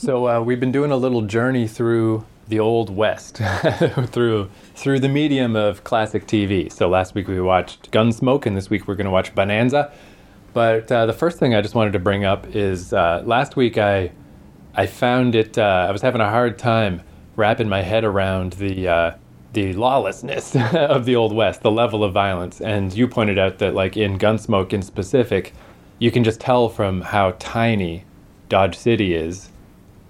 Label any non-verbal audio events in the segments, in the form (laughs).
So uh, we've been doing a little journey through the old west, (laughs) through through the medium of classic TV. So last week we watched Gunsmoke, and this week we're going to watch Bonanza. But uh, the first thing I just wanted to bring up is uh, last week I I found it. Uh, I was having a hard time wrapping my head around the uh, the lawlessness (laughs) of the old west, the level of violence. And you pointed out that, like in Gunsmoke in specific, you can just tell from how tiny Dodge City is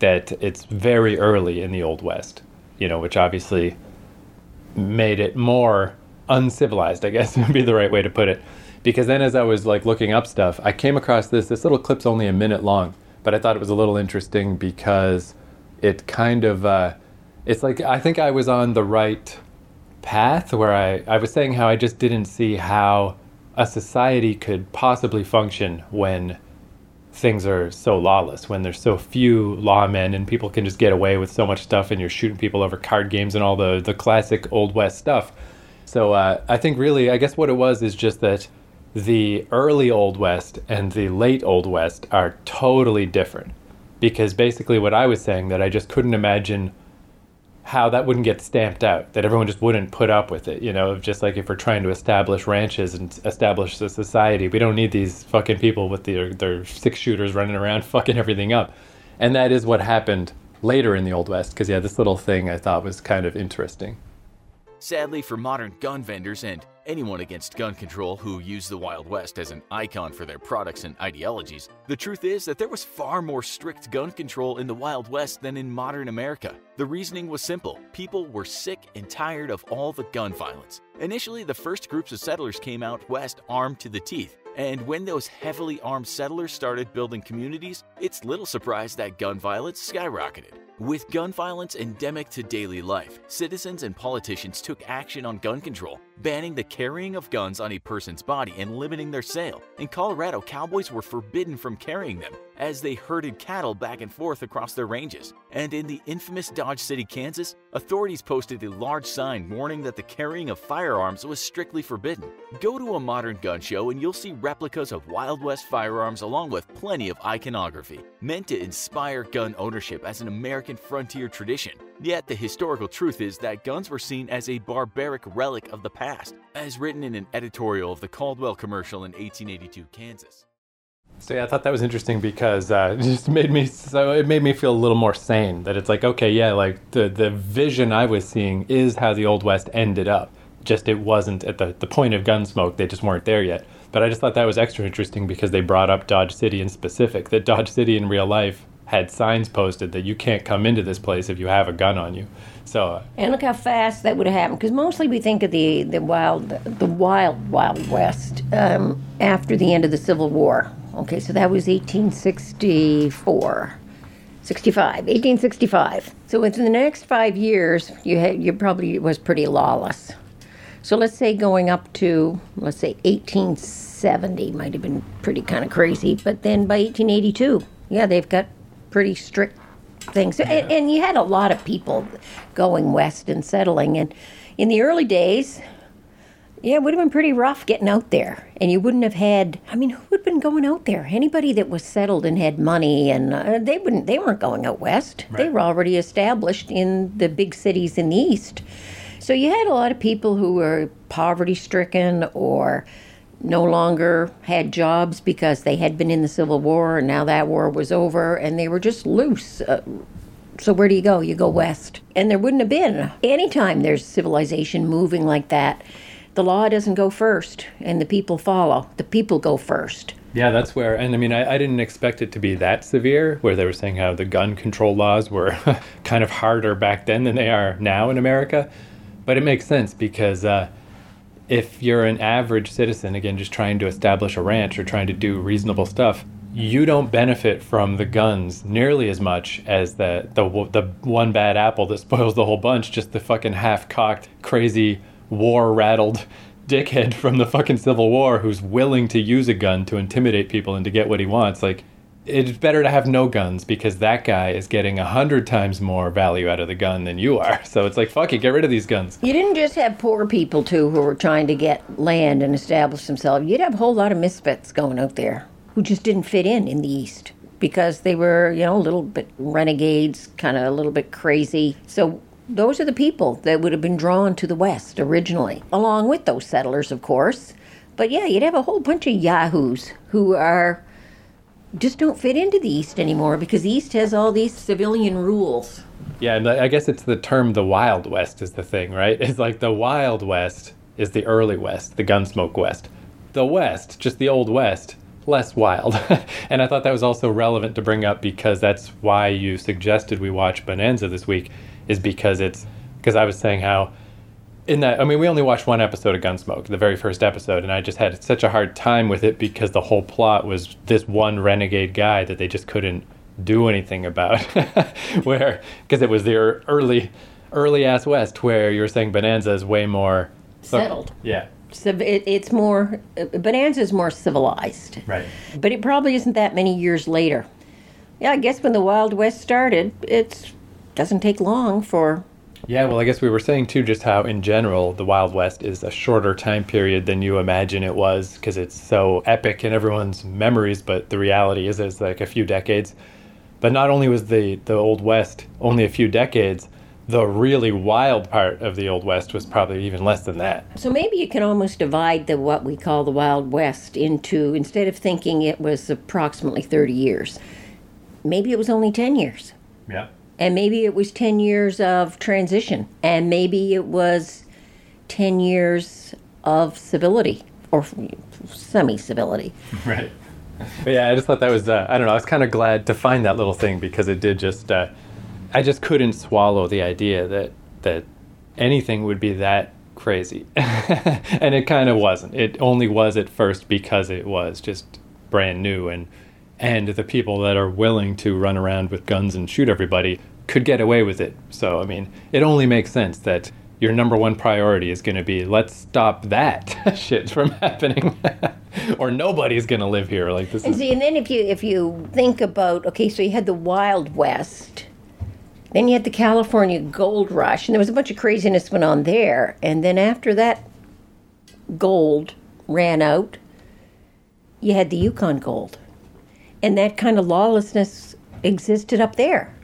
that it's very early in the old west. You know, which obviously made it more uncivilized. I guess (laughs) would be the right way to put it. Because then, as I was like looking up stuff, I came across this. This little clip's only a minute long, but I thought it was a little interesting because it kind of uh, it's like I think I was on the right path where I, I was saying how I just didn't see how a society could possibly function when things are so lawless, when there's so few lawmen and people can just get away with so much stuff and you're shooting people over card games and all the, the classic Old West stuff. So uh, I think really, I guess what it was is just that the early Old West and the late Old West are totally different. Because basically, what I was saying that I just couldn't imagine how that wouldn't get stamped out, that everyone just wouldn't put up with it, you know, just like if we're trying to establish ranches and establish a society, we don't need these fucking people with their, their six shooters running around (laughs) fucking everything up. And that is what happened later in the Old West, because yeah, this little thing I thought was kind of interesting. Sadly for modern gun vendors and anyone against gun control who use the Wild West as an icon for their products and ideologies, the truth is that there was far more strict gun control in the Wild West than in modern America. The reasoning was simple people were sick and tired of all the gun violence. Initially, the first groups of settlers came out west armed to the teeth. And when those heavily armed settlers started building communities, it's little surprise that gun violence skyrocketed. With gun violence endemic to daily life, citizens and politicians took action on gun control, banning the carrying of guns on a person's body and limiting their sale. In Colorado, cowboys were forbidden from carrying them as they herded cattle back and forth across their ranges. And in the infamous Dodge City, Kansas, authorities posted a large sign warning that the carrying of firearms was strictly forbidden. Go to a modern gun show and you'll see replicas of Wild West firearms along with plenty of iconography, meant to inspire gun ownership as an American frontier tradition. Yet the historical truth is that guns were seen as a barbaric relic of the past, as written in an editorial of the Caldwell commercial in 1882 Kansas. So yeah, I thought that was interesting because uh, (laughs) it just made me so it made me feel a little more sane. That it's like okay, yeah, like the the vision I was seeing is how the old west ended up. Just it wasn't at the the point of Gunsmoke. They just weren't there yet. But I just thought that was extra interesting because they brought up Dodge City in specific. That Dodge City in real life had signs posted that you can't come into this place if you have a gun on you. So And look how fast that would have happened. Because mostly we think of the, the wild, the wild, wild west um, after the end of the Civil War. Okay, so that was 1864. 65, 1865. So within the next five years, you had you probably was pretty lawless. So let's say going up to let's say 1870 might have been pretty kind of crazy, but then by 1882, yeah, they've got pretty strict things. And, and you had a lot of people going west and settling. And in the early days, yeah, it would have been pretty rough getting out there. And you wouldn't have had, I mean, who would have been going out there? Anybody that was settled and had money, and uh, they wouldn't, they weren't going out west. They were already established in the big cities in the east. So you had a lot of people who were poverty stricken or no longer had jobs because they had been in the Civil War and now that war was over and they were just loose. Uh, so where do you go? You go west. And there wouldn't have been. Anytime there's civilization moving like that, the law doesn't go first and the people follow. The people go first. yeah, that's where. And I mean, I, I didn't expect it to be that severe. Where they were saying how the gun control laws were (laughs) kind of harder back then than they are now in America. But it makes sense because. Uh, if you're an average citizen, again, just trying to establish a ranch or trying to do reasonable stuff, you don't benefit from the guns nearly as much as the the the one bad apple that (laughs) spoils the whole bunch. Just the fucking half cocked, crazy, war rattled (laughs) dickhead from the fucking Civil War who's willing to use a gun to intimidate people and to get what he wants. Like, it's better to have no guns because that guy is getting a hundred times more value out of the gun than you are. So it's like, fuck it, get rid of these guns. You didn't just have poor people, too, who were trying to get land and establish themselves. You'd have a whole lot of misfits going out there who just didn't fit in in the East. because they were, you know, a little bit renegades, kind of a little bit crazy. So those are the people that would have been drawn to the West originally, along with those settlers, of course. But yeah, you'd have a whole bunch of yahoos who are just don't fit into the East anymore because the East has all these civilian rules. Yeah, and I guess it's the term the Wild West is the thing, right? (laughs) It's like the Wild West is the early West, the Gunsmoke West. The West, just the Old West, less wild. (laughs) and I thought that was also relevant to bring up because that's why you suggested we watch Bonanza this week, is because it's because I was saying how in that I mean we only watched one episode of Gunsmoke, the very first episode, and I just had such a hard time with it because the whole plot was this one renegade guy that they just couldn't do anything about. (laughs) where because it was the early early ass west where you were saying Bonanza is way more settled. Yeah. So it, it's more Bonanza is more civilized. Right. But it probably isn't that many years later. Yeah, I guess when the Wild West started, it doesn't take long for yeah, well, I guess we were saying too just how, in general, the Wild West is a shorter time period than you imagine it was because it's so epic in everyone's memories, but the reality is it's like a few decades. But not only was the, the Old West only a few decades, the really wild part of the Old West was probably even less than that. So maybe you can almost divide the what we call the Wild West into instead of thinking it was approximately 30 years, maybe it was only 10 years. Yeah. And maybe it was 10 years of transition and maybe it was 10 years of civility or semi-civility. (laughs) Right. But yeah, I just thought that was uh, I don't know, I was kind of glad to find that little thing because it did just uh, I just couldn't swallow the idea that that anything would be that crazy. (laughs) and it kind of wasn't. It only was at first because it was just brand new and and the people that are willing to run around with guns and shoot everybody could get away with it. So, I mean, it only makes sense that your number one priority is going to be let's stop that (laughs) shit from (laughs) happening (laughs) or nobody's going to live here like this and is see and then if you if you think about okay so you had the wild west then you had the California gold rush, and there was a bunch of craziness went on there. And then after that gold ran out, you had the Yukon gold. And that kind of lawlessness existed up there.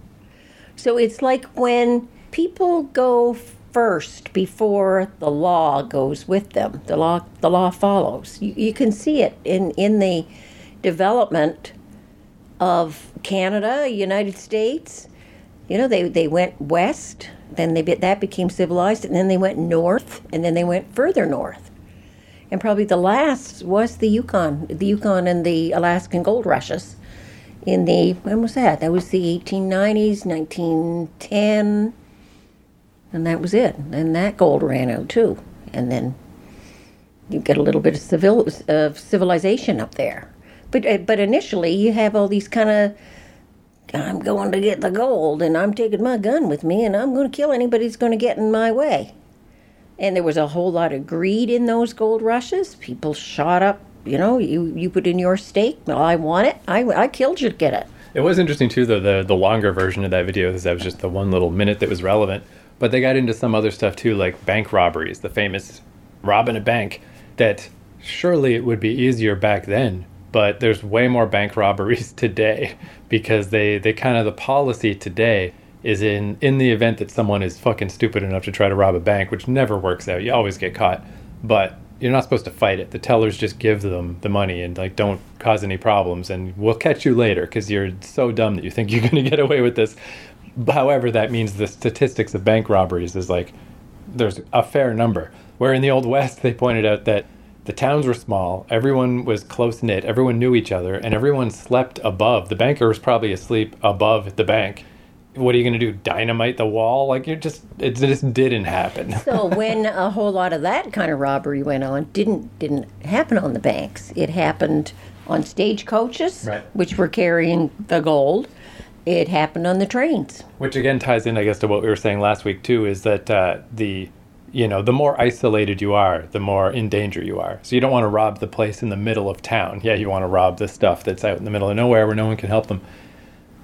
So it's like when people go first before the law goes with them. The law the law follows. You, you can see it in, in the development of Canada, United States, you know, they, they went west, then they that became civilized, and then they went north, and then they went further north. And probably the last was the Yukon, the Yukon and the Alaskan gold rushes in the, when was that? That was the 1890s, 1910, and that was it. And that gold ran out too. And then you get a little bit of, civil, of civilization up there. But, uh, but initially, you have all these kind of I'm going to get the gold and I'm taking my gun with me and I'm going to kill anybody who's going to get in my way. And there was a whole lot of greed in those gold rushes. People shot up, you know, you, you put in your stake. I want it. I, I killed you to get it. It was interesting too, though, the, the longer version of that video, because that was just the one little minute that was relevant. But they got into some other stuff too, like bank robberies, the famous robbing a bank, that surely it would be easier back then but there's way more bank (laughs) robberies today because they, they kind of the policy today is in in the event that someone is fucking stupid enough to try to rob a bank, which never works out. You always get caught, but you're not supposed to fight it. The tellers just give them the money and like don't cause any problems, and we'll catch you later because you're so dumb that you think you're (laughs) going to get away with this. However, that means the statistics of bank robberies is like there's a fair number. Where in the old west (laughs) they pointed out that the towns were small, everyone was close knit, everyone knew each other, and everyone slept above. The banker was probably asleep above the bank. What are you going to do? Dynamite the wall? Like you just it just didn't happen. so (laughs) when a whole lot of that kind of robbery went on, didn't didn't happen on the banks. It happened on stagecoaches, right. which were carrying the gold. It happened on the trains. Which again ties in, I guess, to what we were saying last week too. Is that uh, the you know, the more isolated you are, the more in danger you are. So you don't want to rob the place in the middle of town. Yeah, you want to rob the stuff that's out in the middle of nowhere where no one can help them.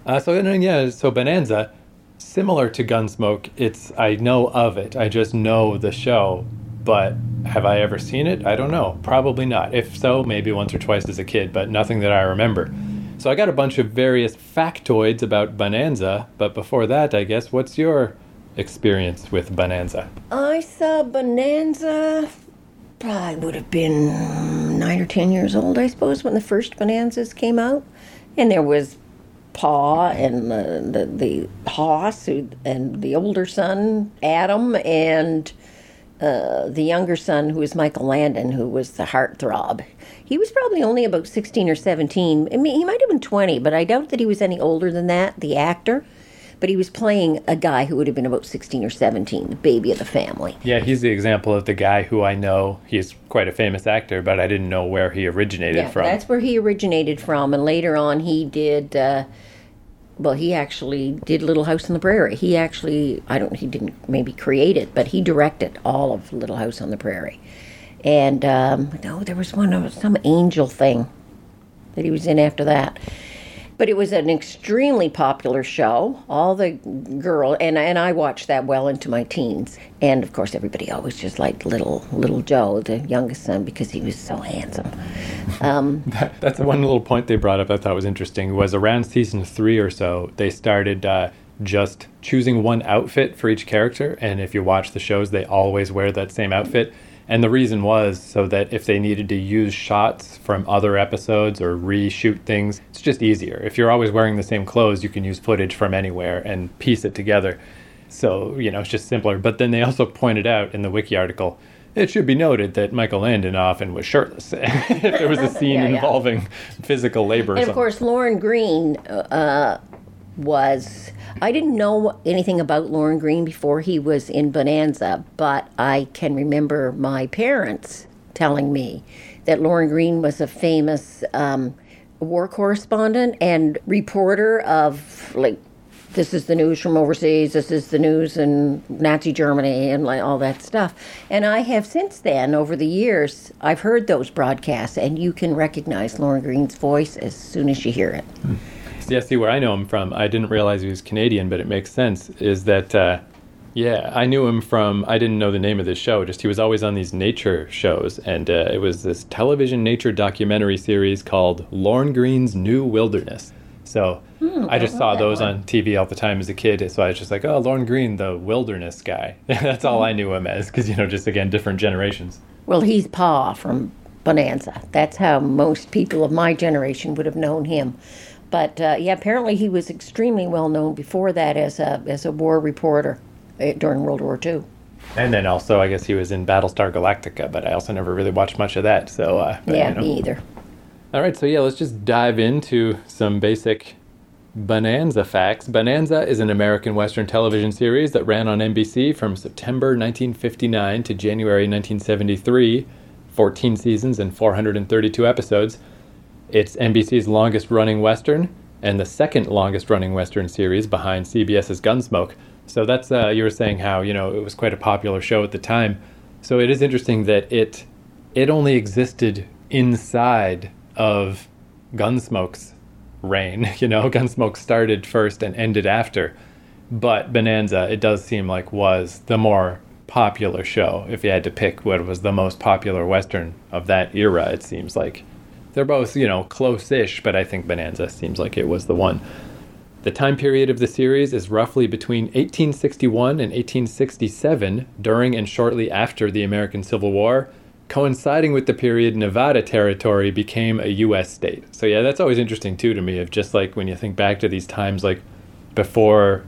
Uh, so yeah, so Bonanza, similar to Gunsmoke, it's I know of it. I just know the show, but have I ever seen it? I don't know. Probably not. If so, maybe once or twice as a kid, but nothing that I remember. So I got a bunch of various factoids about Bonanza, but before that, I guess, what's your experience with Bonanza? I saw Bonanza. I would have been nine or ten years old, I suppose, when the first Bonanzas came out, and there was Pa and the the, the Hoss who, and the older son Adam and uh, the younger son who was Michael Landon, who was the heartthrob. He was probably only about sixteen or seventeen. I mean, he might have been twenty, but I doubt that he was any older than that. The actor. But he was playing a guy who would have been about 16 or 17, the baby of the family. Yeah, he's the example of the guy who I know. He's quite a famous actor, but I didn't know where he originated Yeah, from. that's where he originated from, and later on he did. Uh, well, he actually did Little House on the Prairie. He actually, I don't, he didn't maybe create it, but he directed all of Little House on the Prairie. And um, no, there was one, of some angel thing that he was in after that. But it was an extremely popular show. All the girl and and I watched that well into my teens. And of course, everybody always just liked little little Joe, the youngest son, because he was so handsome. Um, (laughs) That's the one little point they brought up I thought was interesting was around season three or so, they started uh, just choosing one outfit for each character. And if you watch the shows, they always wear that same outfit. And the reason was so that if they needed to use shots from other episodes or reshoot things, it's just easier. If you're always wearing the same clothes, you can use footage from anywhere and piece it together. So, you know, it's just simpler. But then they also pointed out in the wiki article it should be noted that Michael Landon often was shirtless (laughs) if there was a (laughs) scene Yeah, yeah. involving physical labor. and of course, Lorne Greene uh, was. I didn't know anything about Lorne Greene before he was in Bonanza, but I can remember my parents telling me that Lorne Greene was a famous um, war correspondent and reporter of like this is the news from overseas, this is the news in Nazi Germany, and like all that stuff. And I have since then, over the years, I've heard those broadcasts, and you can recognize Lorne Greene's voice as soon as you hear it. Yeah, see where I know him from. I didn't realize he was Canadian, but it makes sense. Is that, uh, yeah, I knew him from. I didn't know the name of this show. Just he was always on these nature shows, and uh, it was this television nature documentary series called Lorne Greene's New Wilderness. So I just saw those on TV all the time as a kid. So I was just like, oh, Lorne Greene, the wilderness guy. (laughs) That's all I knew him as, because you know, just again, different generations. Well, he's Pa from Bonanza. That's how most people of my generation would have known him. But uh, yeah, apparently he was extremely well known before that as a as a war reporter uh, during World War II. And then also, I guess he was in Battlestar Galactica, but I also never really watched much of that. So uh, but, yeah, you know. me either. All right, so yeah, let's just dive into some basic Bonanza facts. Bonanza is an American Western television series that ran on NBC from September 1959 to January 1973, 14 seasons and 432 episodes. It's NBC's longest running Western and the second longest running Western series behind CBS's Gunsmoke. So that's, uh, you were saying how, you know, it was quite a popular show at the time. So it is interesting that it, it only existed inside of Gunsmoke's reign. (laughs) You know, Gunsmoke started first and ended after. But Bonanza, it does seem like, was the more popular show. If you had to pick what was the most popular Western of that era, it seems like. They're both, you know, close ish, but I think Bonanza seems like it was the one. The time period of the series is roughly between 1861 and 1867, during and shortly after the American Civil War, coinciding with the period Nevada Territory became a U.S. state. So, yeah, that's always interesting too to me, of just like when you think back to these times, like before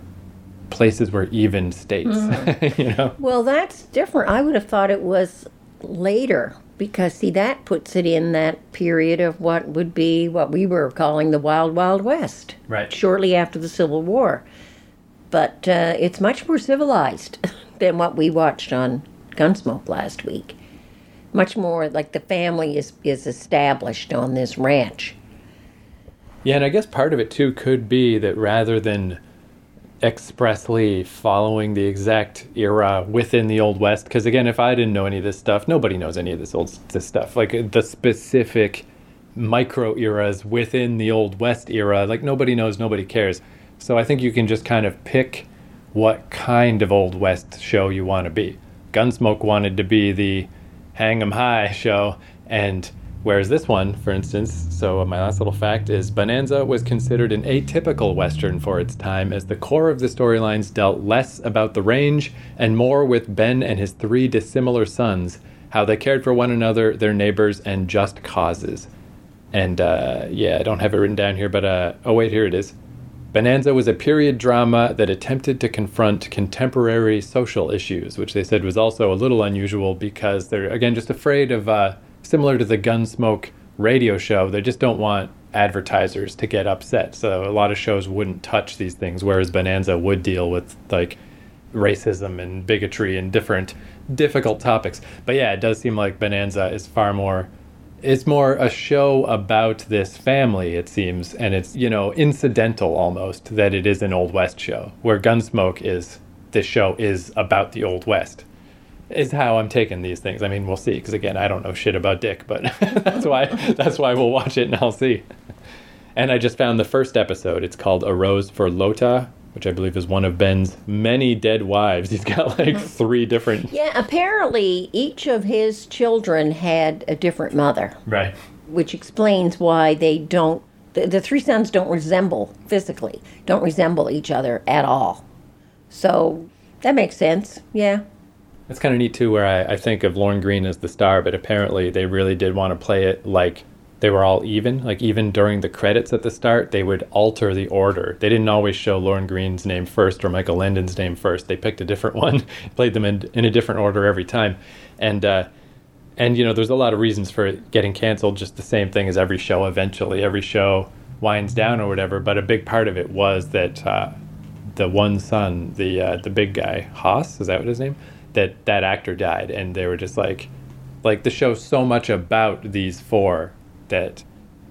places were even states, mm-hmm. (laughs) you know? Well, that's different. I would have thought it was later because, see, that puts it in that period of what would be what we were calling the Wild Wild West. Right. Shortly after the Civil War. But uh, it's much more civilized (laughs) than what we watched on Gunsmoke last week. Much more like the family is, is established on this ranch. Yeah, and I guess part of it too could be that rather than expressly following the exact era within the old west, because again, if I didn't know any of this stuff, nobody knows any of this old this stuff. Like the specific micro eras within the old west era, like nobody knows, nobody cares. So I think you can just kind of pick what kind of old west show you want to be. Gunsmoke wanted to be the hang 'em high (laughs) show, and Whereas this one, for instance, so my last little fact is Bonanza was considered an atypical Western for its time, as the core of the storylines dealt less about the range and more with Ben and his three dissimilar sons, how they cared for one another, their neighbors, and just causes. And uh, yeah, I don't have it written down here, but uh, oh, wait, here it is. Bonanza was a period drama that attempted to confront contemporary social issues, which they said was also a little unusual because they're, again, just afraid of. Uh, similar to the Gunsmoke radio show, they just don't want advertisers to get upset. So a lot of shows wouldn't touch these things, whereas Bonanza would deal with like racism and bigotry and different difficult topics. But yeah, it does seem like Bonanza is far more it's more a show about this family it seems and it's you know incidental almost that it is an old west show where gunsmoke is this show is about the old west is how I'm taking these things. I mean, we'll see. Because again, I don't know shit about Dick, but (laughs) that's why that's why we'll watch it and I'll see. And I just found the first episode. It's called A Rose for Lotta, which I believe is one of Ben's many dead wives. He's got like (laughs) three different. Yeah, apparently each of his children had a different mother. Right. Which explains why they don't. The, the three sons don't resemble physically, don't resemble each other at all. So that makes sense. Yeah. It's kind of neat too, where I, I think of Lorne Greene as the star, but apparently they really did want to play it like they were all even. Like even during the credits at the start, they would alter the order. They didn't always show Lorne Greene's name first or Michael Landon's name first. They picked a different (laughs) one, played them in, in a different order every time, and uh, and you know there's a lot of reasons for it getting canceled. Just the same thing as every show. Eventually, every show winds down or whatever. But a big part of it was that uh, the one son, the uh, the big guy, Hoss, is that what his name? That that actor died, and they were just like, like the show's so much about these four that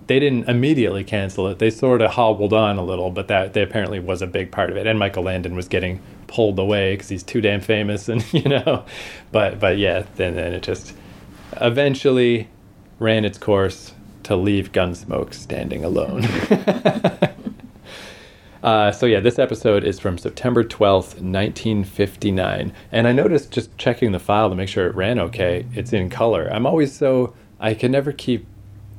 they didn't immediately cancel it. They sort of hobbled on a little, but that they apparently was a big part of it. And Michael Landon was getting pulled away because he's too damn famous, (laughs) and you know, but but yeah, then then it just eventually ran its course to leave Gunsmoke standing alone. (laughs) Uh, so yeah, this episode is from September 12th, 1959. And I noticed just checking the file to make sure it ran okay, it's in color. I'm always so, I can never keep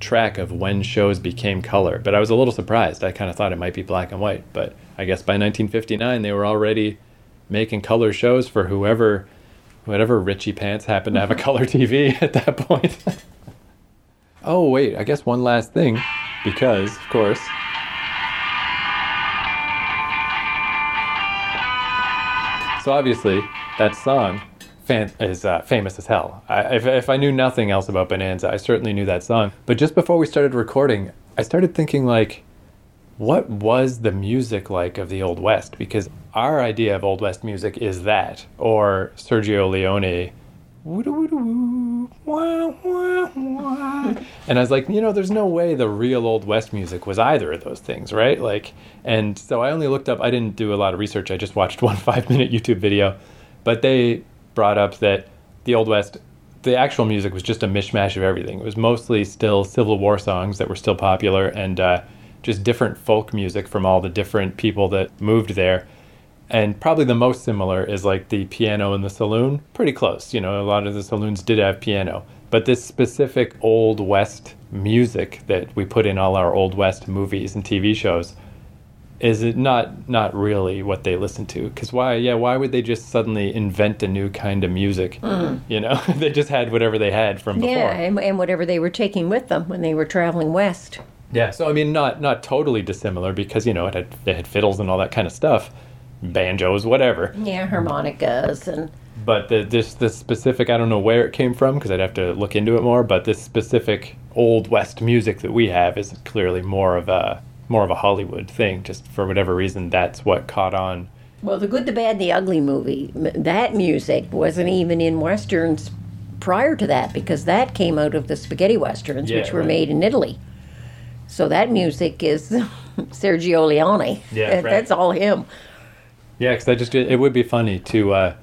track of when shows became color, but I was a little surprised. I kind of thought it might be black and white, but I guess by 1959 they were already making color shows for whoever, whatever Richie Pants happened to have a (laughs) color TV at that point. (laughs) oh, wait, I guess one last thing, because, of course, So obviously, that song fan- is uh, famous as hell. I, if, if I knew nothing else about Bonanza, I certainly knew that song. But just before we started recording, I started thinking like, what was the music like of the Old West? Because our idea of Old West music is that, or Sergio Leone and I was like, you know, there's no way the real Old West music was either of those things, right? Like, and so I only looked up, I didn't do a lot of research. I just watched (laughs) one five minute YouTube video, but they brought up that the Old West, the actual music was just a mishmash of everything. It was mostly still Civil War songs that were still popular and uh, just different folk music from all the different people that moved there and probably the most similar is like the piano in the saloon. Pretty close you know a lot of the saloons did have piano. But this specific old west music that we put in all our old west movies and tv shows is it not not really what they listen to? Because why yeah why would they just suddenly invent a new kind of music? Mm. you know (laughs) they just had whatever they had from before. yeah and, and whatever they were taking with them when they were traveling west. Yeah so i mean not not totally dissimilar because you know it had, it had fiddles and all that kind of stuff banjos, whatever. Yeah, harmonicas and. But the, this the specific, I don't know where it came from because I'd have to look into it more. But this specific old west music that we have is clearly more of a more of a Hollywood thing. Just for whatever reason, that's what caught on. Well, the Good, the Bad, and the Ugly movie, that music wasn't even in westerns prior to that because that came out of the spaghetti westerns, yeah, which were right. made in Italy. So that music is (laughs) Sergio Leone. Yeah, (laughs) right. that's all him. Yeah, because I just it would be funny to uh,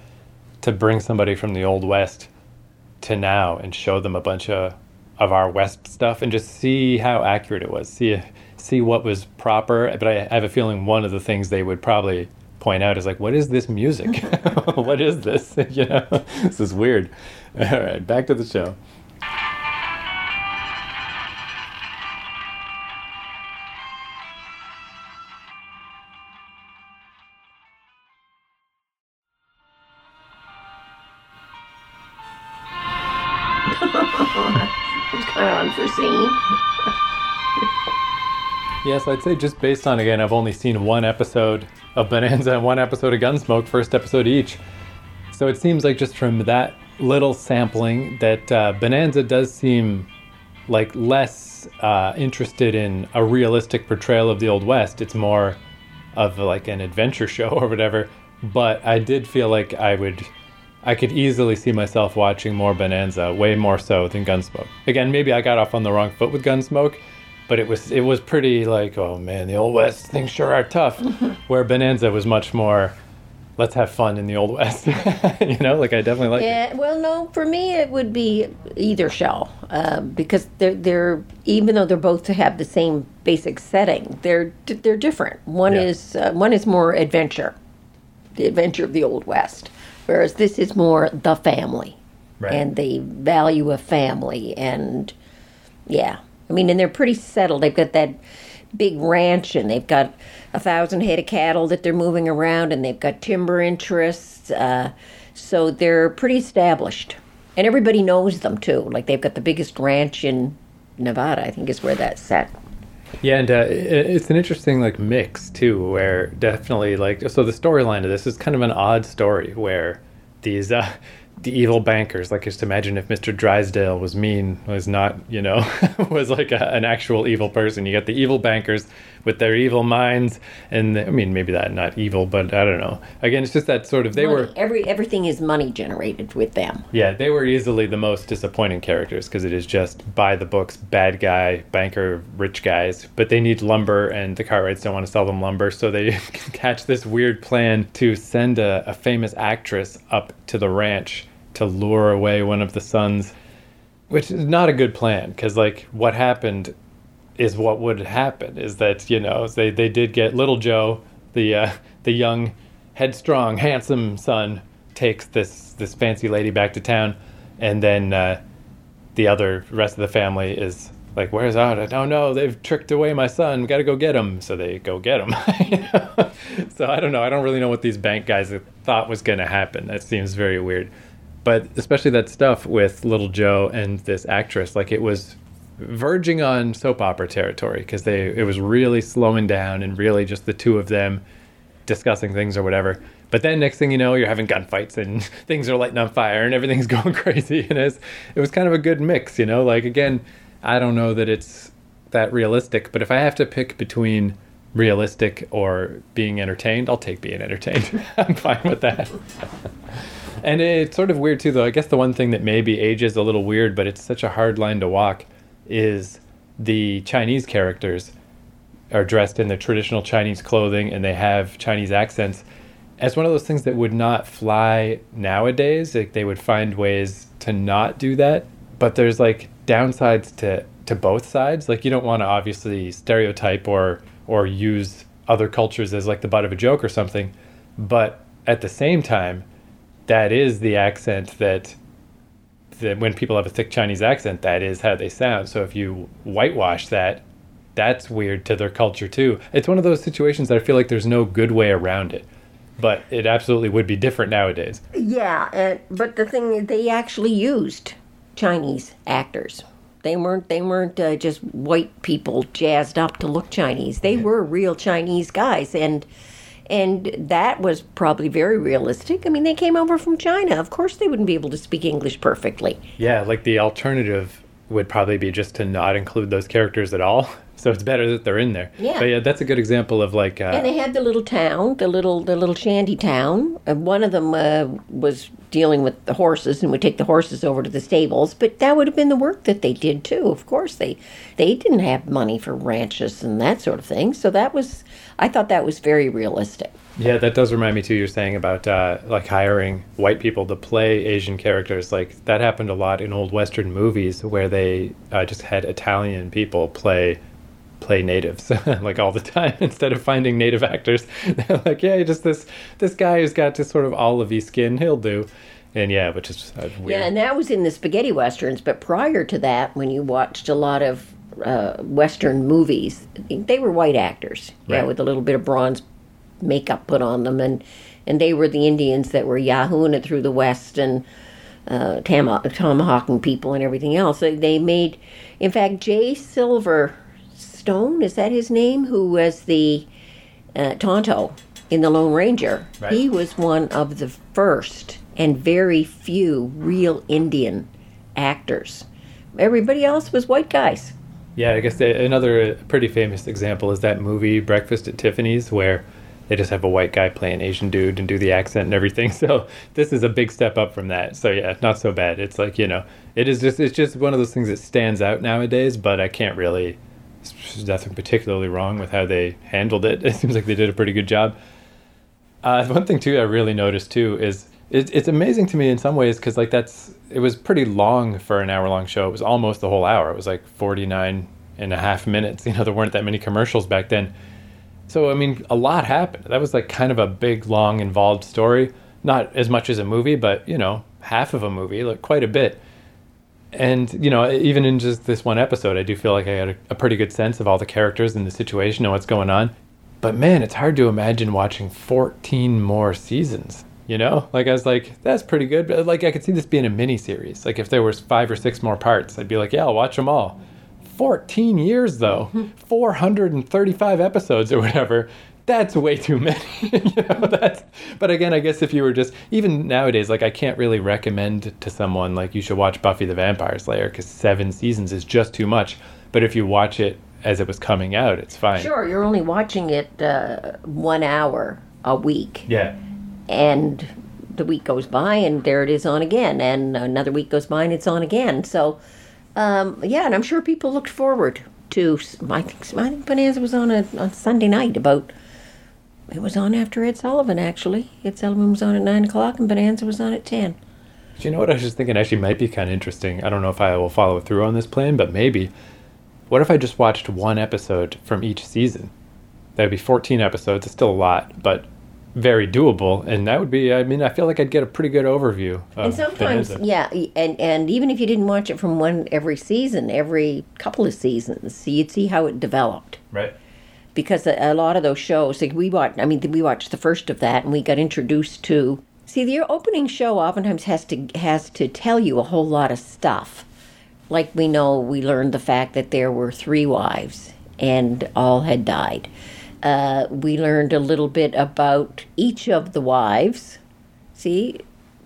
to bring somebody from the old west to now and show them a bunch of of our west stuff and just see how accurate it was. See see what was proper. But I have a feeling one of the things they would probably point out is like, what is this music? (laughs) what is this? (laughs) you know, (laughs) this is weird. All right, back to the show. (laughs) It's kind of unforeseen. (laughs) Yes, I'd say just based on again, I've only seen one episode of Bonanza and one episode of Gunsmoke, first episode each. So it seems like just from that little sampling that uh, Bonanza does seem like less uh, interested in a realistic portrayal of the Old West. It's more of like an adventure show (laughs) or whatever. But I did feel like I would, I could easily see myself watching more Bonanza, way more so than Gunsmoke. Again, maybe I got off on the wrong foot with Gunsmoke, but it was it was pretty like, oh man, the Old West things sure are tough. (laughs) Where Bonanza was much more, let's have fun in the Old West. (laughs) you know, like I definitely like it. Yeah, well, no, for me it would be either shell uh, because they're they're even though they're both to have the same basic setting, they're they're different. One Yeah. is uh, one is more adventure, the adventure of the old west, whereas this is more the family Right. and the value of family and yeah, I mean, and they're pretty settled. They've got that big ranch, and they've got a thousand head of cattle that they're moving around, and they've got timber interests. Uh, so they're pretty established, and everybody knows them too. Like they've got the biggest ranch in Nevada, I think, is where that's set. Yeah, and uh, it's an interesting like mix too, where definitely like so the storyline of this is kind of an odd story where these uh, the evil bankers, like just imagine if Mr. Drysdale was mean, was not you know (laughs) was like a, an actual evil person. You got the evil bankers with their evil minds, and I mean maybe that not evil, but I don't know. Again, it's just that sort of they Money. were every everything is money generated with them. yeah, they were easily the most disappointing characters because it is just by the books, bad guy, banker, rich guys. But they need lumber, and the Cartwrights don't want to sell them lumber, so they (laughs) catch this weird plan to send a, a famous actress up to the ranch to lure away one of the sons, which is not a good plan because, like, what happened is what would happen is that you know they they did get little Joe, the uh, the young, headstrong, handsome son, takes this this fancy lady back to town, and then uh, the other rest of the family is like, "Where's Otta? Oh no, they've tricked away my son. Got to go get him." So they go get him. (laughs) So I don't know. I don't really know what these bank guys thought was going to happen. That seems very weird. But especially that stuff with little Joe and this actress, like it was verging on soap opera territory because they it was really slowing down and really just the two of them discussing things or whatever. But then next thing you know, you're having gunfights and (laughs) things are lighting on fire and everything's (laughs) going crazy. And it's, it was kind of a good mix, you know. Like again, I don't know that it's that realistic, but if I have to pick between realistic or being entertained, I'll take being entertained. (laughs) I'm fine with that. And it's sort of weird too, though. I guess the one thing that maybe ages a little weird, but it's such a hard line to walk, is the Chinese characters are dressed in the traditional Chinese clothing and they have Chinese accents. As one of those things that would not fly nowadays, like they would find ways to not do that. But there's like downsides to to both sides. Like you don't want to obviously stereotype or or use other cultures as like the butt of a joke or something. But at the same time, that is the accent that that when people have a thick Chinese accent, that is how they sound. So if you whitewash that, that's weird to their culture too. It's one of those situations that I feel like there's no good way around it. But it absolutely would be different nowadays. Yeah, and but the thing is, they actually used Chinese actors. They weren't they weren't uh, just white people jazzed up to look Chinese. They were real Chinese guys, and and that was probably very realistic. I mean, they came over from China. Of course, they wouldn't be able to speak English perfectly. Yeah, like the alternative would probably be just to not include those characters at all. So it's better that they're in there. Yeah. But yeah, that's a good example of like uh, And they had the little town, the little the little shanty town. And one of them uh, was dealing with the horses and would take the horses over to the stables. But that would have been the work that they did too. Of course, they they didn't have money for ranches and that sort of thing. So that was, I thought that was very realistic. Yeah, that does remind me too. You're saying about uh, like hiring white people to play Asian characters. Like that happened a lot in old Western movies where they uh, just had Italian people play play natives (laughs) like all the time (laughs) instead of finding native actors. (laughs) They're like, yeah, just this this guy who's got this sort of olivey skin, he'll do. And yeah, which is uh, weird. Yeah, and that was in the spaghetti westerns. But prior to that, when you watched a lot of uh, western movies, they were white actors. Yeah, Right. with a little bit of bronze makeup put on them, and and they were the Indians that were yahooing it through the West and uh, tam- tomahawking people and everything else. They, they made, in fact, Jay Silverstone is that his name? Who was the uh, Tonto in the Lone Ranger? Right. He was one of the first and very few real Indian actors. Everybody else was white guys. Yeah, I guess the, another pretty famous example is that movie Breakfast at Tiffany's, where they just have a white guy play an Asian dude and do the accent and everything. (laughs) So this is a big step up from that. So yeah, not so bad. It's like you know, it is just it's just one of those things that stands out nowadays. But I can't really. There's nothing particularly wrong with how they handled it. (laughs) It seems like they did a pretty good job. Uh, one thing too I really noticed too is it, it's amazing to me in some ways because like that's it was pretty long for an hour long show. It was almost the whole hour. It was like 49 and a half minutes. (laughs) You know, there weren't that many commercials back then. So, I mean, a lot happened. That was like kind of a big, long, involved story. Not as much as a movie, but, you know, half of a movie, like quite a bit. And, you know, even in just this one episode, I do feel like I had a, a pretty good sense of all the characters and the situation and what's going on. But man, it's hard to imagine watching 14 more seasons. You know, like I was like, that's pretty good. But like, I could see this being a mini series. Like, if there was five or six more parts, I'd be like, yeah, I'll watch them all. 14 years though, (laughs) 435 episodes or whatever. That's way too many. (laughs) you know, but again, I guess if you were just even nowadays, like I can't really recommend to someone like you should watch Buffy the Vampire Slayer because seven seasons is just too much. But if you watch it as it was coming out, it's fine. Sure, you're only watching it uh, one hour a week. Yeah. and the week goes by and there it is on again and another week goes by and it's on again so um, yeah and i'm sure people looked forward to i think i think bonanza was on a on sunday night about it was on after ed sullivan actually ed sullivan was on at 9 o'clock and bonanza was on at 10 Do you know what I was just thinking actually might be kind of interesting? I don't know if I will follow through on this plan, but maybe. What if I just watched one episode from each season? That would be 14 episodes. It's still a lot, but very doable. And that would be, I mean, I feel like I'd get a pretty good overview of and sometimes Bonanza. yeah and and even if you didn't watch it from one every season every couple of seasons you'd see how it developed Right. Because a, lot of those shows like we watched i mean we watched the first of that and we got introduced to see the opening show oftentimes has to has to tell you a whole lot of stuff. Like we know we learned the fact that there were three wives and all had died. Uh, we learned a little bit about each of the wives. See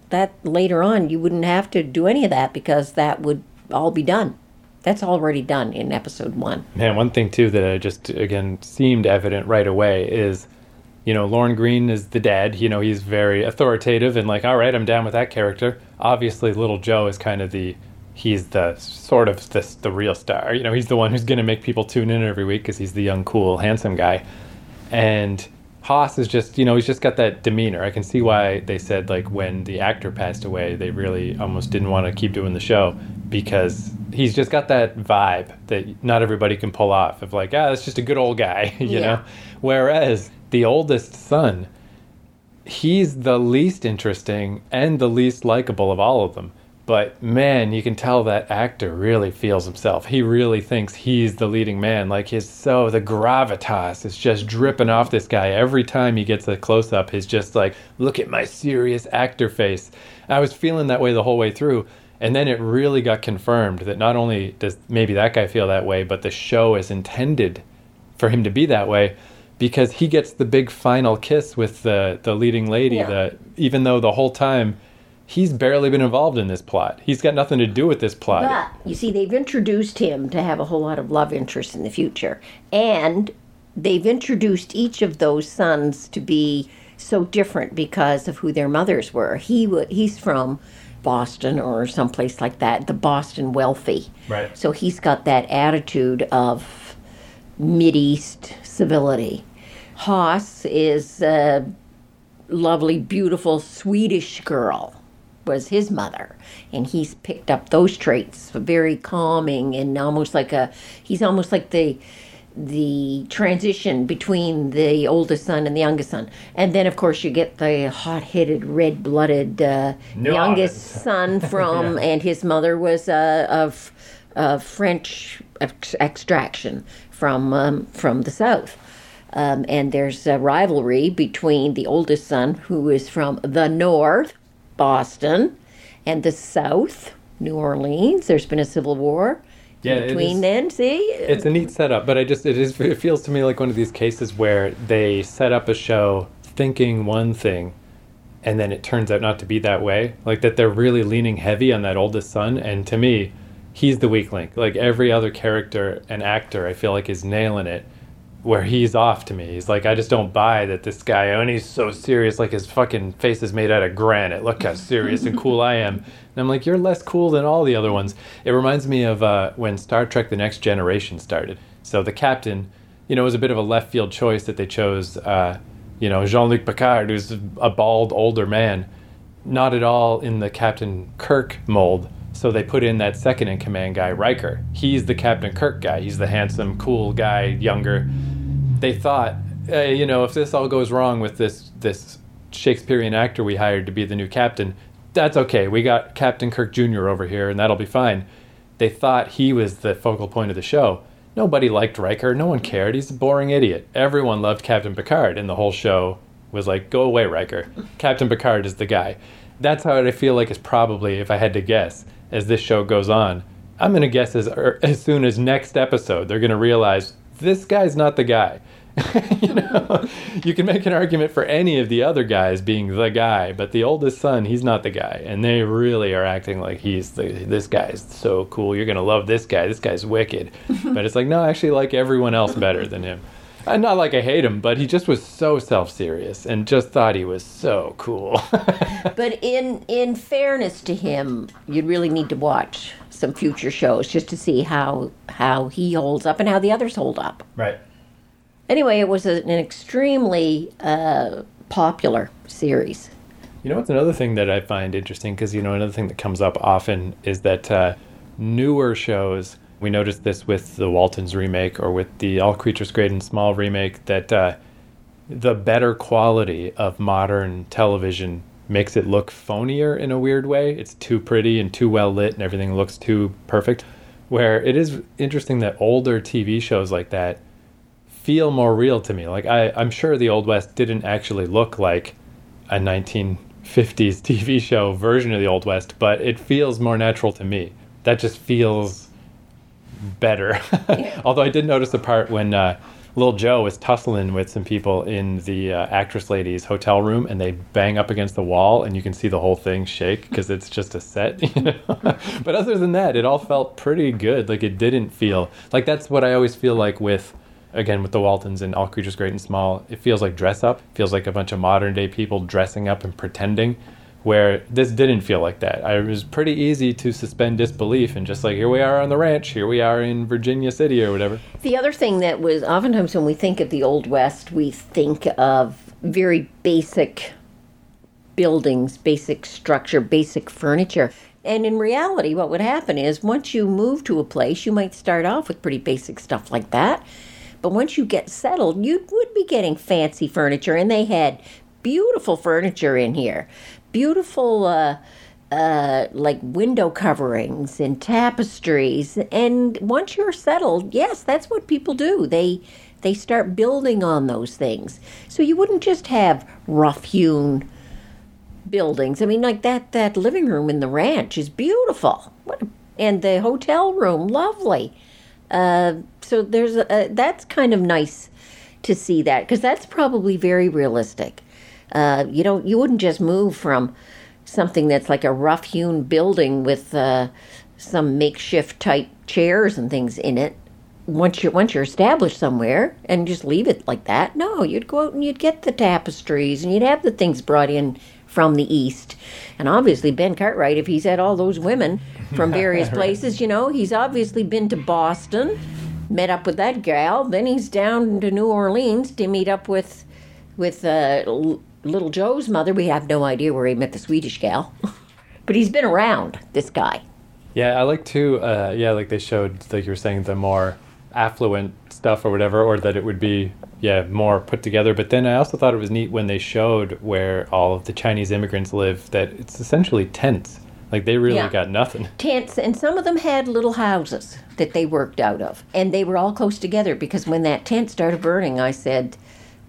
that later on you wouldn't have to do any of that because that would all be done that's already done in episode one Man, one thing too that just again seemed evident right away is, you know, Lorne Greene is the dad. You know, he's very authoritative and like, all right, I'm down with that character. Obviously, Little Joe is kind of the, he's the sort of the the real star. You know, he's the one who's going to make people tune in every week because he's the young, cool, handsome guy. And Hoss is just, you know, he's just got that demeanor. I can see why they said like when the actor passed away, they really almost didn't want to keep doing the show because he's just got that vibe that not everybody can pull off of like, ah, that's just a good old guy, (laughs) you Yeah. know. Whereas the oldest son, he's the least interesting and the least likable of all of them. But man, you can tell that actor really feels himself. He really thinks he's the leading man. Like his so the gravitas is just dripping off this guy every time he gets a close up. He's just like, look at my serious actor face. I was feeling that way the whole way through. And then it really got confirmed that not only does maybe that guy feel that way, but the show is intended for him to be that way because he gets the big final kiss with the the leading lady Yeah. that even though the whole time he's barely been involved in this plot. He's got nothing to do with this plot. But you see, they've introduced him to have a whole lot of love interest in the future, and they've introduced each of those sons to be so different because of who their mothers were. He wa he's from Boston or someplace like that, the Boston wealthy. Right. So he's got that attitude of mid East civility. Hoss is a lovely, beautiful Swedish girl was his mother and he's picked up those traits very calming and almost like a he's almost like the the transition between the oldest son and the youngest son. And then of course you get the hot-headed red-blooded uh, No. youngest son (laughs) from and his mother was uh, of uh, french ex- extraction from um, from the south. Um, and there's a rivalry between the oldest son, who is from the north, Boston, and the South, New Orleans. There's been a civil war Yeah, between is- then. See, It's a neat setup, but I just it is it feels to me like one of these cases where they set up a show thinking one thing and then it turns out not to be that way. Like that they're really leaning heavy on that oldest son and to me he's the weak link. Like every other character and actor I feel like is nailing it where he's off to me. He's like I just don't buy that this guy and he's so serious like his fucking face is made out of granite. Look how serious and cool I am. And I'm like, you're less cool than all the other ones. It reminds me of uh, when Star Trek The Next Generation started. So the captain, you know, was a bit of a left field choice that they chose, uh, you know, Jean Luc Picard, who's a bald, older man, not at all in the Captain Kirk mold. So they put in that second in command guy, Riker. He's the Captain Kirk guy. He's the handsome, cool guy, younger. They thought, uh, you know, if this all goes wrong with this this Shakespearean actor we hired to be the new captain, that's okay. We got Captain Kirk Jr. over here, and that'll be fine. They thought he was the focal point of the show. Nobody liked Riker. No one cared. He's a boring idiot. Everyone loved Captain Picard, and the whole show was like, "Go away, Riker. (laughs) Captain Picard is the guy." That's how I feel like is probably, if I had to guess, as this show goes on. I'm gonna guess as er, as soon as next episode they're gonna realize this guy's not the guy. (laughs) you know, you can make an argument for any of the other guys being the guy, but the oldest son, he's not the guy, and they really are acting like he's the. This guy's so cool. You're gonna love this guy. This guy's wicked, (laughs) but it's like no, I actually like everyone else better than him. And not like I hate him, but he just was so self serious and just thought he was so cool. (laughs) But in in fairness to him, you'd really need to watch some future shows just to see how how he holds up and how the others hold up. right. Anyway, it was an extremely uh, popular series. You know what's another thing that I find interesting? Because, you know, another thing that comes up often is that uh, newer shows, we noticed this with the Waltons remake or with the All Creatures Great and Small remake, that uh, the better quality of modern television makes it look phonier in a weird way. It's too pretty and too well lit and everything looks too perfect. Where it is interesting that older TV shows like that feel more real to me. Like I, I'm sure the Old West didn't actually look like a 1950s TV (laughs) show version of the Old West, but it feels more natural to me. That just feels better. (laughs) Although I did notice the part when uh, Lil Joe was tussling with some people in the uh, actress lady's hotel room, and they bang up against the wall, and you can see the whole thing shake because it's just a set. (laughs) You know? but other than that, it all felt pretty good. Like it didn't feel like that's what I always feel like with again with the Waltons and All Creatures Great and Small, it feels like dress up. It feels like a bunch of modern day people dressing up and pretending. Where this didn't feel like that. I it was pretty easy to suspend disbelief and just like here we are on the ranch, here we are in Virginia City or whatever. The other thing that was oftentimes when we think of the Old West, we think of very basic buildings, basic structure, basic furniture. And in reality, what would happen is once you move to a place, you might start off with pretty basic stuff like that. But once you get settled, you would be getting fancy furniture. And they had beautiful furniture in here. Beautiful, uh, uh, like window coverings and tapestries. And once you're settled, yes, that's what people do. They they start building on those things. So you wouldn't just have rough hewn buildings. I mean, like that that living room in the ranch is beautiful, what a, and the hotel room, lovely. Uh, so there's a, that's kind of nice to see that because that's probably very realistic. Uh, you don't you wouldn't just move from something that's like a rough hewn building with uh, some makeshift type chairs and things in it once you're once you're established somewhere and just leave it like that. No, you'd go out and you'd get the tapestries and you'd have the things brought in from the east. And obviously Ben Cartwright, if he's had all those women from (laughs) various places, you know, he's obviously been to Boston, met up with that gal, then he's down to New Orleans to meet up with with uh, little Joe's mother. We have no idea where he met the Swedish gal. (laughs) but he's been around, this guy. Yeah, I like to. Uh, yeah, like they showed, like you were saying, the more affluent stuff or whatever, or that it would be yeah more put together. But then I also thought it was neat when they showed where all of the Chinese immigrants live. That it's essentially tents. Like they really Yeah. got nothing. tents, and some of them had little houses that they worked out of, and they were all close together because when that tent started burning, I said,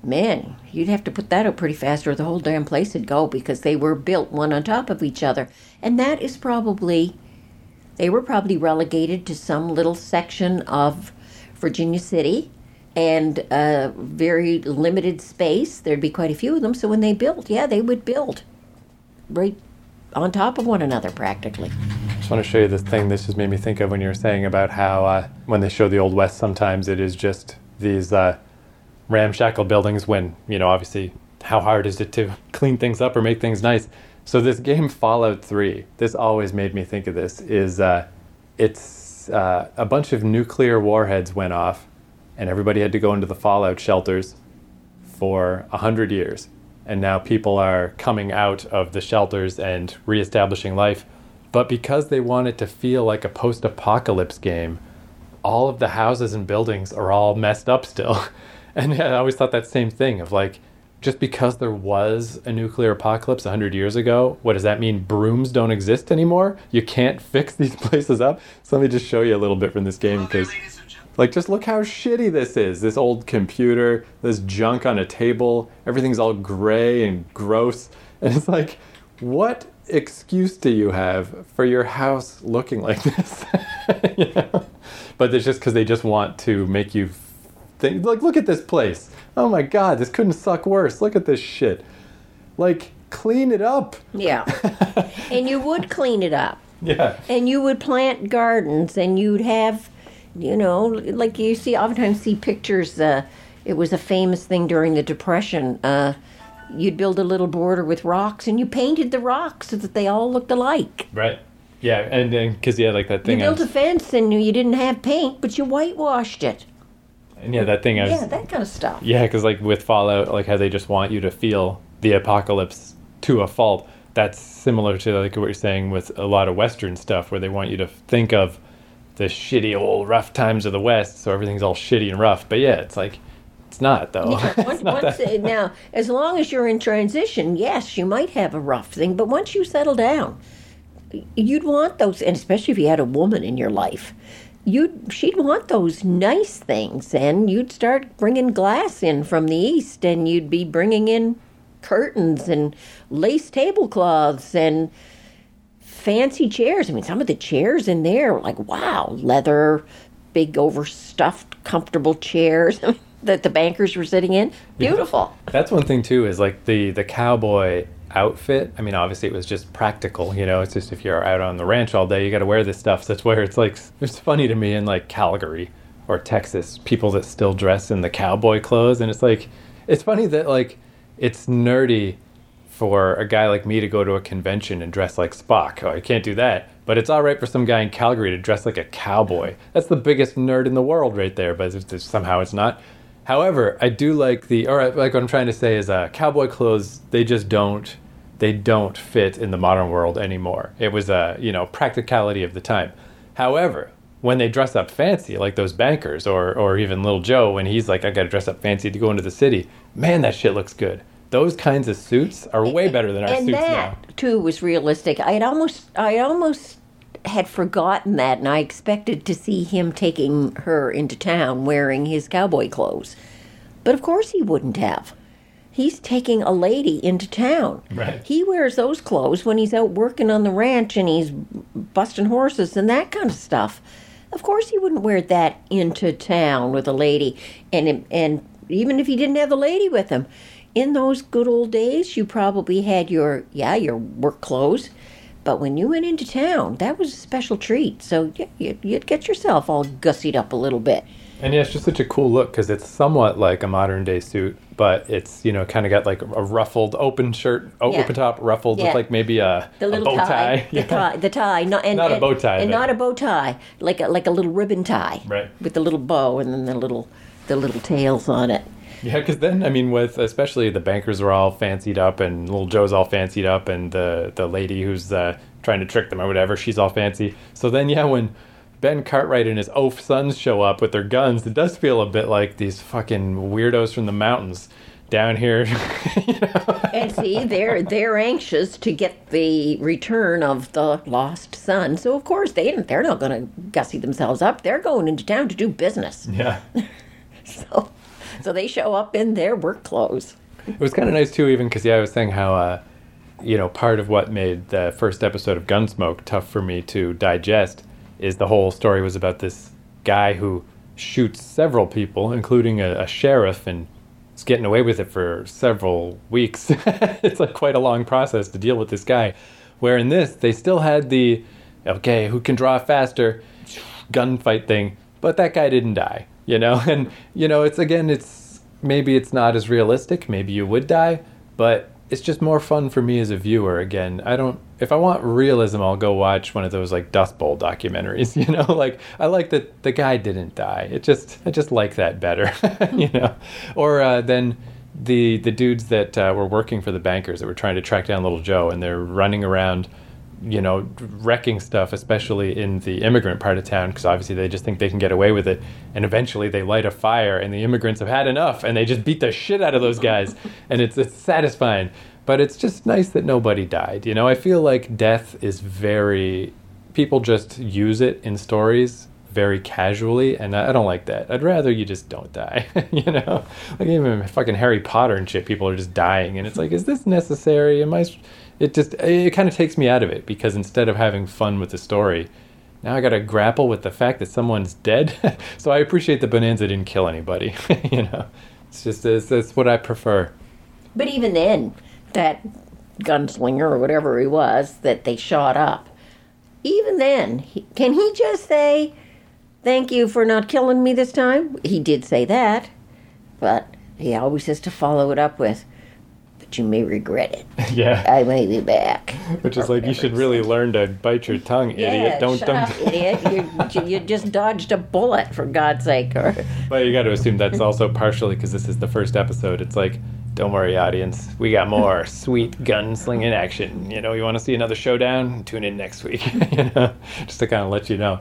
man, you'd have to put that up pretty fast or the whole damn place would go because they were built one on top of each other. And that is probably, they were probably relegated to some little section of Virginia City and a very limited space. There'd be quite a few of them. So when they built, yeah, they would build right on top of one another practically. I just want to show you this thing. This just made me think of when you were saying about how uh, when they show the Old West, sometimes it is just these uh, ramshackle buildings. When you know, obviously, how hard is it to clean things up or make things nice? So this game Fallout 3, this always made me think of this. Is uh, it's uh, a bunch of nuclear warheads went off, and everybody had to go into the fallout shelters for a hundred years and now people are coming out of the shelters and reestablishing life. But because they want it to feel like a post apocalypse game, all of the houses and buildings are all messed up still. (laughs) And I always thought that same thing of like, just because there was a nuclear apocalypse 100 years ago, what does that mean? Brooms don't exist anymore? You can't (laughs) fix these places up? So let me just show you a little bit from this game because. Like, just look how shitty this is. This old computer, this junk on a table, everything's all gray and gross. And it's like, what excuse do you have for your house looking like this? (laughs) you know? But it's just because they just want to make you think, like, look at this place. Oh my God, this couldn't suck worse. Look at this shit. Like, clean it up. Yeah. (laughs) and you would clean it up. Yeah. And you would plant gardens and you'd have you know, like you see, oftentimes see pictures. Uh, it was a famous thing during the Depression. Uh, you'd build a little border with rocks, and you painted the rocks so that they all looked alike. Right. Yeah, and because yeah, like that thing. You built a fence, and you didn't have paint, but you whitewashed it. And yeah, that thing. I was, yeah, that kind of stuff. Yeah, because like with Fallout, like how they just want you to feel the apocalypse to a fault. That's similar to like what you're saying with a lot of Western stuff, where they want you to think of the shitty old rough times of the West, so everything's all shitty and rough. But yeah, it's like it's not though. Yeah, (laughs) once, not once, uh, now, as long as you're in transition, yes, you might have a rough thing, but once you settle down, you'd want those, and especially if you had a woman in your life, you'd she'd want those nice things, and you'd start bringing glass in from the east, and you'd be bringing in curtains and lace tablecloths and fancy chairs. I mean, some of the chairs in there, like wow, leather, big overstuffed, comfortable chairs (laughs) that the bankers were sitting in. Beautiful. Yeah. That's one thing too. Is like the the cowboy outfit. I mean, obviously it was just practical. You know, it's just if you're out on the ranch all day, you got to wear this stuff. So that's where it's like (laughs) it's funny to me in like Calgary or Texas, people that still dress in the cowboy clothes, and it's like it's funny that like it's nerdy for a guy like me to go to a convention and dress like Spock. Oh, I can't do that. But it's all right for some guy in Calgary to dress like a cowboy. That's the biggest nerd in the world right there, but it's, it's, somehow it's not. However, I do like the, or like what I'm trying to say is uh, cowboy clothes, they just don't, they don't fit in the modern world anymore. It was a, you know, practicality of the time. However, when they dress up fancy, like those bankers or, or even Little Joe, when he's like, I gotta dress up fancy to go into the city, man, that shit looks good those kinds of suits are way better than our and suits that, now. too was realistic. I had almost I almost had forgotten that and I expected to see him taking her into town wearing his cowboy clothes. But of course he wouldn't have. He's taking a lady into town. Right. He wears those clothes when he's out working on the ranch and he's busting horses and that kind of stuff. Of course he wouldn't wear that into town with a lady and and even if he didn't have the lady with him in those good old days, you probably had your, yeah, your work clothes. But when you went into town, that was a special treat. So yeah, you'd get yourself all gussied up a little bit. And yeah, it's just such a cool look because it's somewhat like a modern day suit, but it's you know kind of got like a ruffled open shirt, yeah. open top ruffled yeah. with like maybe a, the little a bow tie, tie. The, yeah. tie, the tie, not, and, not a bow tie, and, and not a bow tie, like a, like a little ribbon tie, right, with the little bow and then the little the little tails on it. Yeah, because then I mean, with especially the bankers are all fancied up, and little Joe's all fancied up, and the the lady who's uh, trying to trick them or whatever, she's all fancy. So then, yeah, when Ben Cartwright and his oaf sons show up with their guns, it does feel a bit like these fucking weirdos from the mountains down here. (laughs) you know? And see, they're they're anxious to get the return of the lost son. So of course they they're not going to gussy themselves up. They're going into town to do business. Yeah. (laughs) so so they show up in their work clothes. It was kind of nice too, even because yeah, I was saying how, uh, you know, part of what made the first episode of Gunsmoke tough for me to digest is the whole story was about this guy who shoots several people, including a, a sheriff, and is getting away with it for several weeks. (laughs) it's like quite a long process to deal with this guy. Where in this, they still had the okay, who can draw faster gunfight thing, but that guy didn't die, you know? (laughs) And, you know, it's again, it's maybe it's not as realistic. Maybe you would die, but it's just more fun for me as a viewer. Again, I don't, if I want realism, I'll go watch one of those like Dust Bowl documentaries, (laughs) you know? Like, I like that the guy didn't die. It just, I just like that better, (laughs) you know? Or uh, then, the the dudes that uh, were working for the bankers that were trying to track down little Joe, and they're running around you know, wrecking stuff, especially in the immigrant part of town, because obviously they just think they can get away with it. And eventually they light a fire, and the immigrants have had enough, and they just beat the shit out of those guys. (laughs) and it's, it's satisfying. But it's just nice that nobody died. You know, I feel like death is very. People just use it in stories very casually, and I don't like that. I'd rather you just don't die, (laughs) you know? Like even fucking Harry Potter and shit, people are just dying, and it's like, is this necessary? Am I it just it kind of takes me out of it because instead of having fun with the story now i got to grapple with the fact that someone's dead. (laughs) So i appreciate the bonanza didn't kill anybody (laughs) you know? It's just it's, it's what i prefer. But even then that gunslinger or whatever he was that they shot up even then he, can he just say thank you for not killing me this time? He did say that but he always has to follow it up with you may regret it. (laughs) Yeah. I may be back. Which is like you should really learn to bite your tongue, yeah, idiot. Don't shut don't. Up, (laughs) idiot. You, you just dodged a bullet for God's sake. Or... But you got to assume that's also partially because this is the first episode. It's like, don't worry, audience. We got more (laughs) sweet gunslinging action. You know, you want to see another showdown? Tune in next week. you know, just to kind of let you know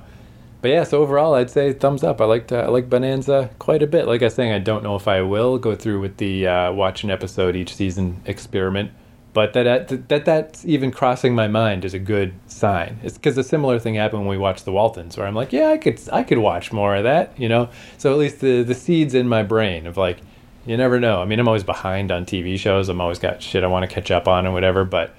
but yeah, so overall, I'd say thumbs up. I liked uh, I like Bonanza quite a bit. Like I was saying, I don't know if I will go through with the uh, watch an episode each season experiment, but that that, that that's even crossing my mind is a good sign. It's because a similar thing happened when we watched the Waltons, where I'm like, yeah, I could I could watch more of that, you know. So at least the the seeds in my brain of like, you never know. I mean, I'm always behind on TV shows. I'm always got shit I want to catch up on and whatever. But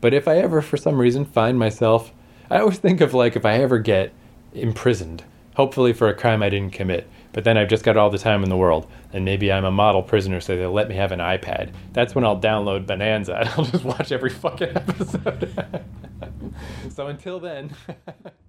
but if I ever for some reason find myself, I always think of like if I ever get imprisoned, hopefully for a crime I didn't commit. But then I've just got all the time in the world, and maybe I'm a model prisoner, so they'll let me have an iPad. That's when I'll download Bonanza, and (laughs) I'll just watch every fucking episode. (laughs) so until then. (laughs)